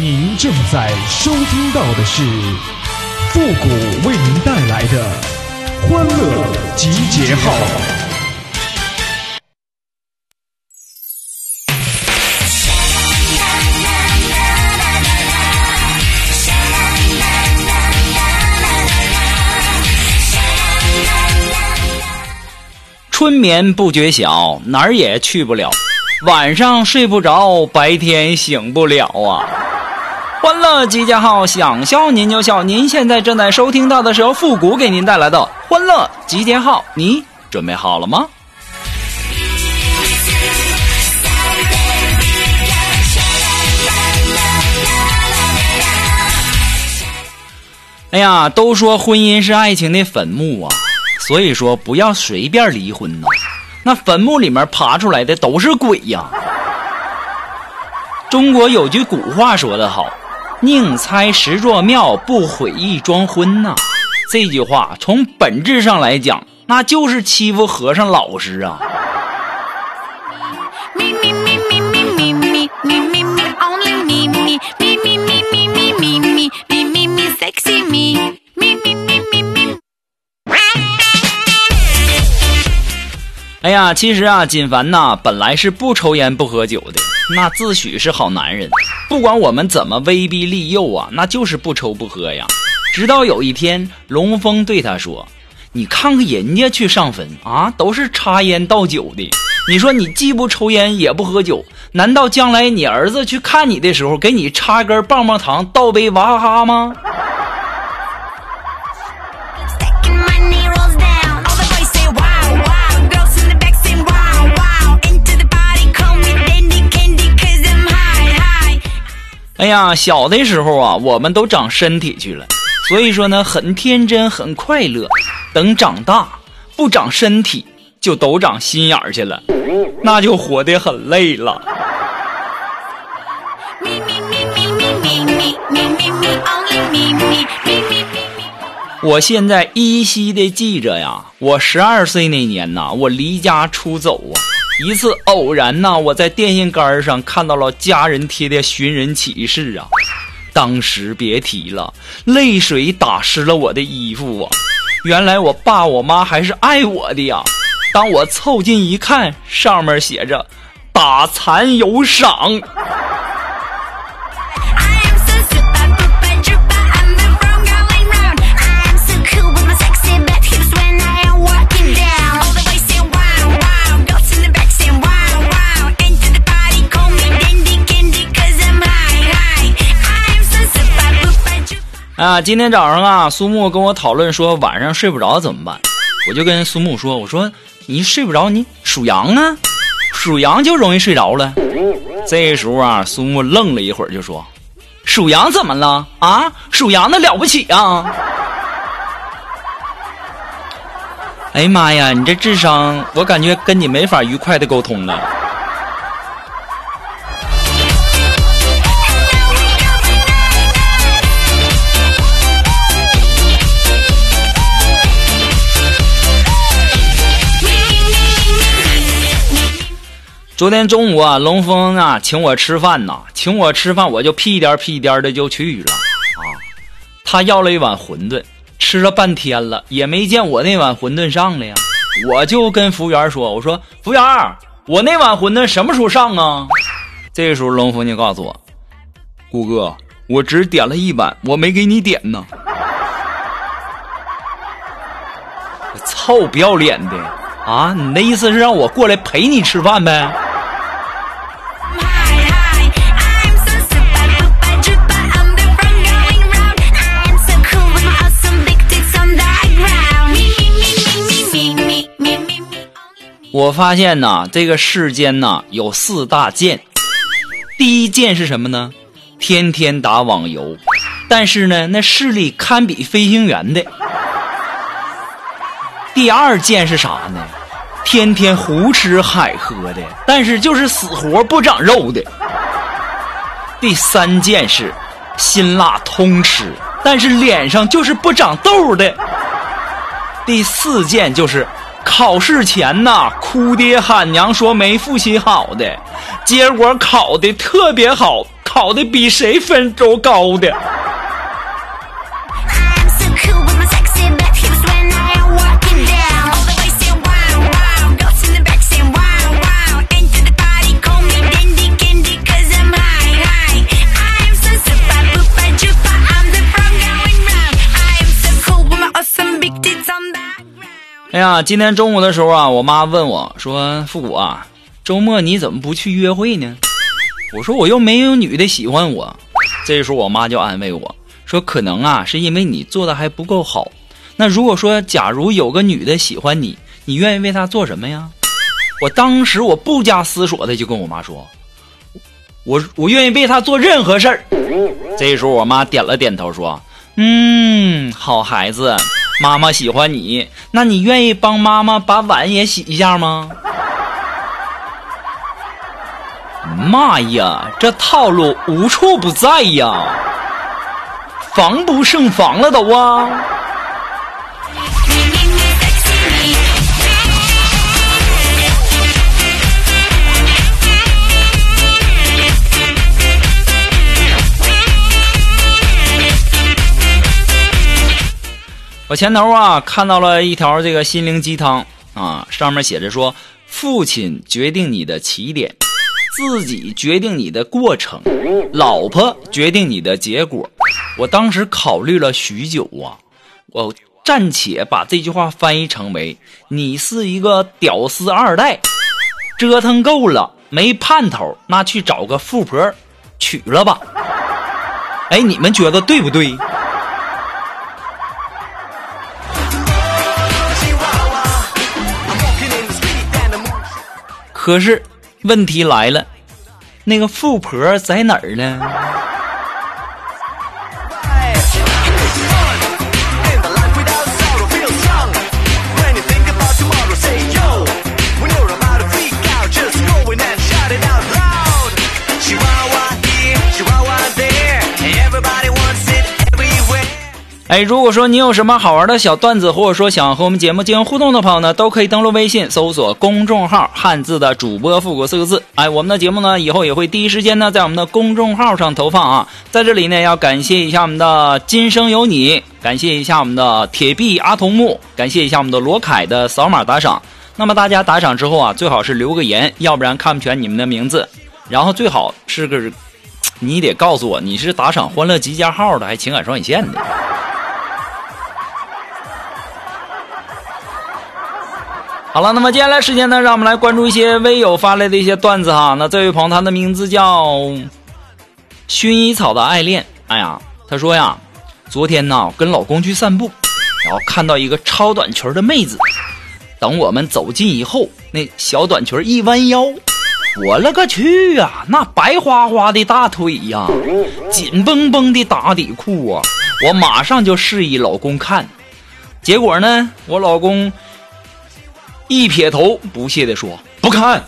您正在收听到的是复古为您带来的欢乐集结号。春眠不觉晓，哪儿也去不了。晚上睡不着，白天醒不了啊！欢乐集结号，想笑您就笑。您现在正在收听到的是由复古给您带来的欢乐集结号，你准备好了吗？哎呀，都说婚姻是爱情的坟墓啊，所以说不要随便离婚呐。那坟墓里面爬出来的都是鬼呀！中国有句古话说得好：“宁拆十座庙，不毁一桩婚”呐。这句话从本质上来讲，那就是欺负和尚老实啊！哎呀，其实啊，锦凡呐，本来是不抽烟不喝酒的，那自诩是好男人。不管我们怎么威逼利诱啊，那就是不抽不喝呀。直到有一天，龙峰对他说：“你看看人家去上坟啊，都是插烟倒酒的。你说你既不抽烟也不喝酒，难道将来你儿子去看你的时候，给你插根棒棒糖，倒杯娃哈哈吗？”哎呀，小的时候啊，我们都长身体去了，所以说呢，很天真，很快乐。等长大，不长身体，就都长心眼儿去了，那就活得很累了。我现在依稀的记着呀，我十二岁那年呐，我离家出走啊。一次偶然呐，我在电线杆上看到了家人贴的寻人启事啊，当时别提了，泪水打湿了我的衣服啊。原来我爸我妈还是爱我的呀。当我凑近一看，上面写着“打残有赏”。啊，今天早上啊，苏木跟我讨论说晚上睡不着怎么办，我就跟苏木说，我说你睡不着，你属羊啊，属羊就容易睡着了。这时候啊，苏木愣了一会儿，就说，属羊怎么了啊？属羊的了不起啊？哎呀妈呀，你这智商，我感觉跟你没法愉快的沟通了。昨天中午啊，龙峰啊请我吃饭呐，请我吃饭我就屁颠屁颠的就去了啊。他要了一碗馄饨，吃了半天了也没见我那碗馄饨上来呀。我就跟服务员说：“我说服务员，我那碗馄饨什么时候上啊？”这时候龙峰就告诉我：“顾哥，我只点了一碗，我没给你点呢。”臭不要脸的啊！你的意思是让我过来陪你吃饭呗？我发现呐，这个世间呐有四大贱。第一贱是什么呢？天天打网游，但是呢，那视力堪比飞行员的。第二件是啥呢？天天胡吃海喝的，但是就是死活不长肉的。第三件是辛辣通吃，但是脸上就是不长痘的。第四件就是。考试前呐，哭爹喊娘说没复习好的，结果考的特别好，考的比谁分都高的。哎呀，今天中午的时候啊，我妈问我说：“复古啊，周末你怎么不去约会呢？”我说：“我又没有女的喜欢我。”这时候我妈就安慰我说：“可能啊，是因为你做的还不够好。那如果说假如有个女的喜欢你，你愿意为她做什么呀？”我当时我不加思索的就跟我妈说：“我我愿意为她做任何事儿。”这时候我妈点了点头说：“嗯，好孩子，妈妈喜欢你，那你愿意帮妈妈把碗也洗一下吗？”妈呀，这套路无处不在呀，防不胜防了都啊！我前头啊看到了一条这个心灵鸡汤啊，上面写着说：父亲决定你的起点，自己决定你的过程，老婆决定你的结果。我当时考虑了许久啊，我暂且把这句话翻译成为：你是一个屌丝二代，折腾够了没盼头，那去找个富婆娶了吧。哎，你们觉得对不对？可是问题来了，那个富婆在哪儿呢？哎，如果说你有什么好玩的小段子，或者说想和我们节目进行互动的朋友呢，都可以登录微信搜索公众号“汉字的主播复古”四个字。哎，我们的节目呢，以后也会第一时间呢在我们的公众号上投放啊。在这里呢，要感谢一下我们的今生有你，感谢一下我们的铁臂阿童木，感谢一下我们的罗凯的扫码打赏。那么大家打赏之后啊，最好是留个言，要不然看不全你们的名字。然后最好是个，你得告诉我你是打赏欢乐集结号的，还是情感双引线的。好了，那么接下来时间呢，让我们来关注一些微友发来的一些段子哈。那这位朋友他的名字叫薰衣草的爱恋。哎呀，他说呀，昨天呢跟老公去散步，然后看到一个超短裙的妹子。等我们走近以后，那小短裙一弯腰，我勒个去啊！那白花花的大腿呀，紧绷绷的打底裤啊，我马上就示意老公看。结果呢，我老公一撇头，不屑地说：“不看。”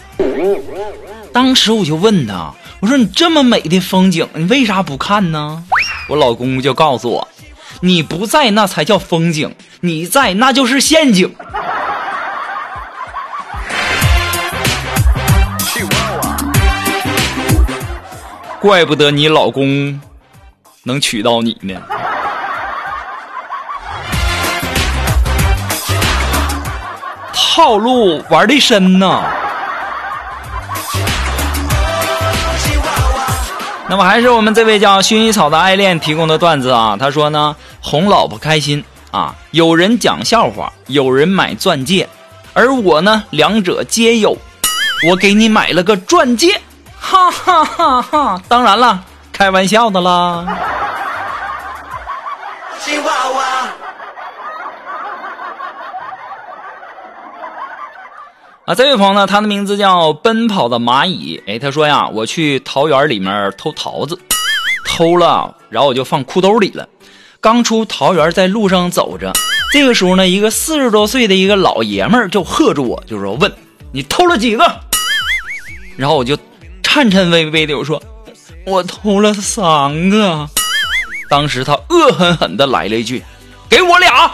当时我就问他：“我说你这么美的风景，你为啥不看呢？”我老公就告诉我：“你不在那才叫风景，你在那就是陷阱。”怪不得你老公能娶到你呢。套路玩的深呐。那么还是我们这位叫薰衣草的爱恋提供的段子啊，他说呢，哄老婆开心啊，有人讲笑话，有人买钻戒，而我呢，两者皆有。我给你买了个钻戒，哈哈哈哈！当然了，开玩笑的啦。啊，这位朋友呢，他的名字叫奔跑的蚂蚁。哎，他说呀，我去桃园里面偷桃子，偷了，然后我就放裤兜里了。刚出桃园，在路上走着，这个时候呢，一个四十多岁的一个老爷们儿就喝住我，就说问你偷了几个？然后我就颤颤巍巍的我说，我偷了三个。当时他恶狠狠的来了一句，给我俩。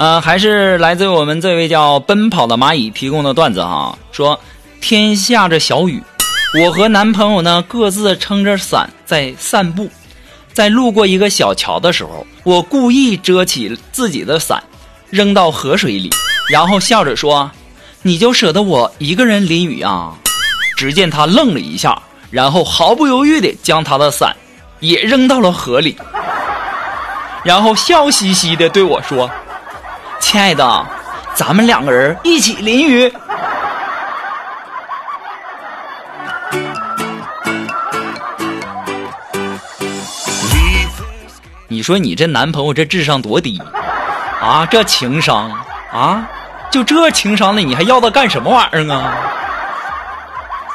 呃，还是来自我们这位叫奔跑的蚂蚁提供的段子哈，说天下着小雨，我和男朋友呢各自撑着伞在散步，在路过一个小桥的时候，我故意遮起自己的伞，扔到河水里，然后笑着说：“你就舍得我一个人淋雨啊？”只见他愣了一下，然后毫不犹豫地将他的伞也扔到了河里，然后笑嘻嘻地对我说：“亲爱的，咱们两个人一起淋雨。”你说你这男朋友这智商多低啊？这情商啊？就这情商的，你还要他干什么玩意儿啊？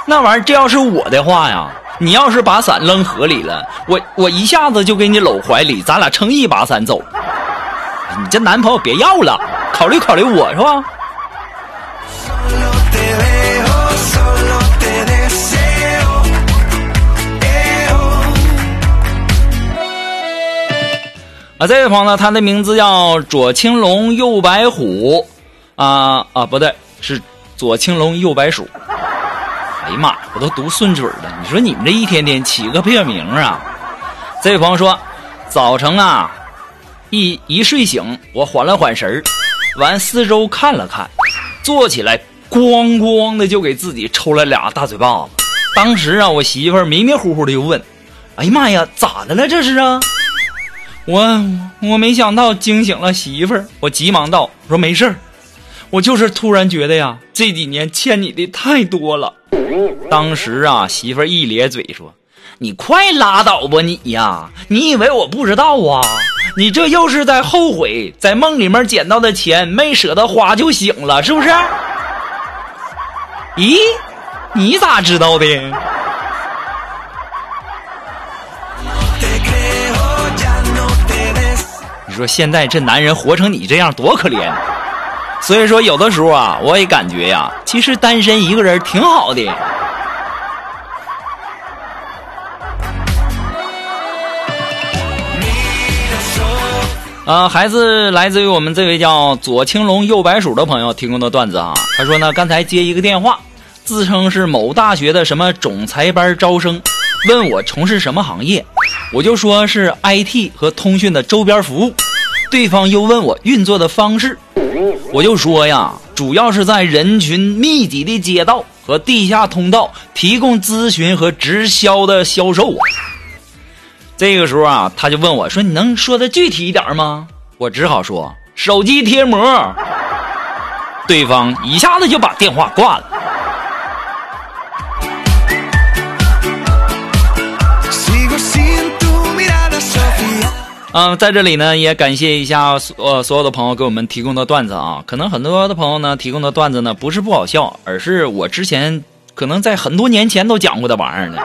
那玩意儿，这要是我的话呀，你要是把伞扔河里了，我我一下子就给你搂怀里，咱俩撑一把伞走。你这男朋友别要了，考虑考虑我是吧？啊，这位朋友呢，他的名字叫左青龙右白虎，啊啊，不对，是左青龙右白鼠。哎呀妈呀，我都读顺嘴了。你说你们这一天天起个屁名啊？这位朋友说，早晨啊，一一睡醒，我缓了缓神儿，完四周看了看，坐起来，咣咣的就给自己抽了俩大嘴巴子。当时啊，我媳妇儿迷迷糊糊的就问：“哎呀妈呀，咋的了这是啊？”我我没想到惊醒了媳妇儿，我急忙道：“我说没事儿，我就是突然觉得呀，这几年欠你的太多了。”当时啊，媳妇儿一咧嘴说：“你快拉倒吧你呀！你以为我不知道啊？你这又是在后悔，在梦里面捡到的钱没舍得花就醒了，是不是？”咦，你咋知道的？你说现在这男人活成你这样多可怜。所以说，有的时候啊，我也感觉呀，其实单身一个人挺好的。呃，孩子来自于我们这位叫左青龙右白鼠的朋友提供的段子啊。他说呢，刚才接一个电话，自称是某大学的什么总裁班招生，问我从事什么行业，我就说是 IT 和通讯的周边服务。对方又问我运作的方式，我就说呀，主要是在人群密集的街道和地下通道提供咨询和直销的销售。这个时候啊，他就问我说：“你能说的具体一点吗？”我只好说：“手机贴膜。”对方一下子就把电话挂了。嗯，在这里呢，也感谢一下所呃所有的朋友给我们提供的段子啊。可能很多的朋友呢提供的段子呢不是不好笑，而是我之前可能在很多年前都讲过的玩意儿呢。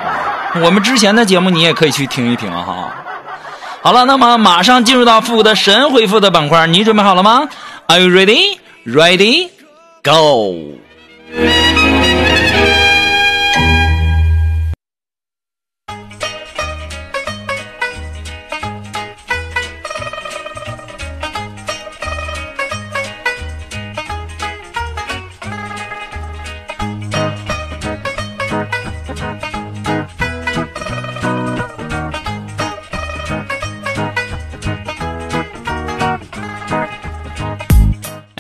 我们之前的节目你也可以去听一听哈。好了，那么马上进入到复古的神回复的板块，你准备好了吗？Are you ready? Ready? Go!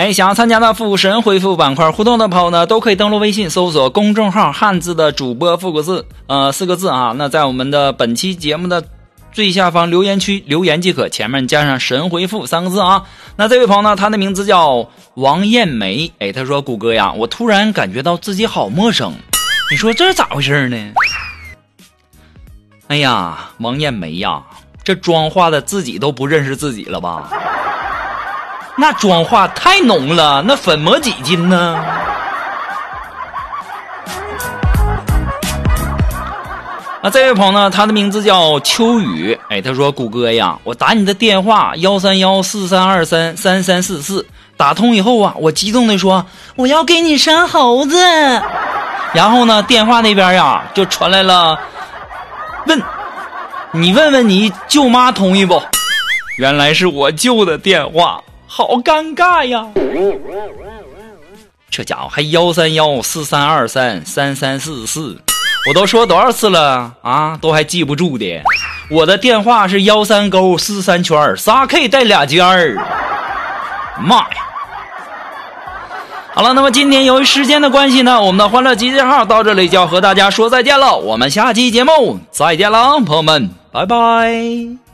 哎，想要参加到复古神回复板块互动的朋友呢，都可以登录微信搜索公众号“汉字的主播复古字”呃四个字啊。那在我们的本期节目的最下方留言区留言即可，前面加上“神回复”三个字啊。那这位朋友呢，他的名字叫王艳梅，哎，他说：“谷歌呀，我突然感觉到自己好陌生，你说这是咋回事呢？”哎呀，王艳梅呀，这妆化的自己都不认识自己了吧？那妆化太浓了，那粉抹几斤呢？啊，这位朋友呢，他的名字叫秋雨，哎，他说：“谷歌呀，我打你的电话幺三幺四三二三三三四四，打通以后啊，我激动的说我要给你生猴子，然后呢，电话那边呀就传来了问，你问问你舅妈同意不？原来是我舅的电话。好尴尬呀！这家伙还幺三幺四三二三三三四四，我都说多少次了啊，都还记不住的。我的电话是幺三勾四三圈仨 K 带俩尖儿。妈呀！好了，那么今天由于时间的关系呢，我们的欢乐集结号到这里就要和大家说再见了。我们下期节目再见了，朋友们，拜拜。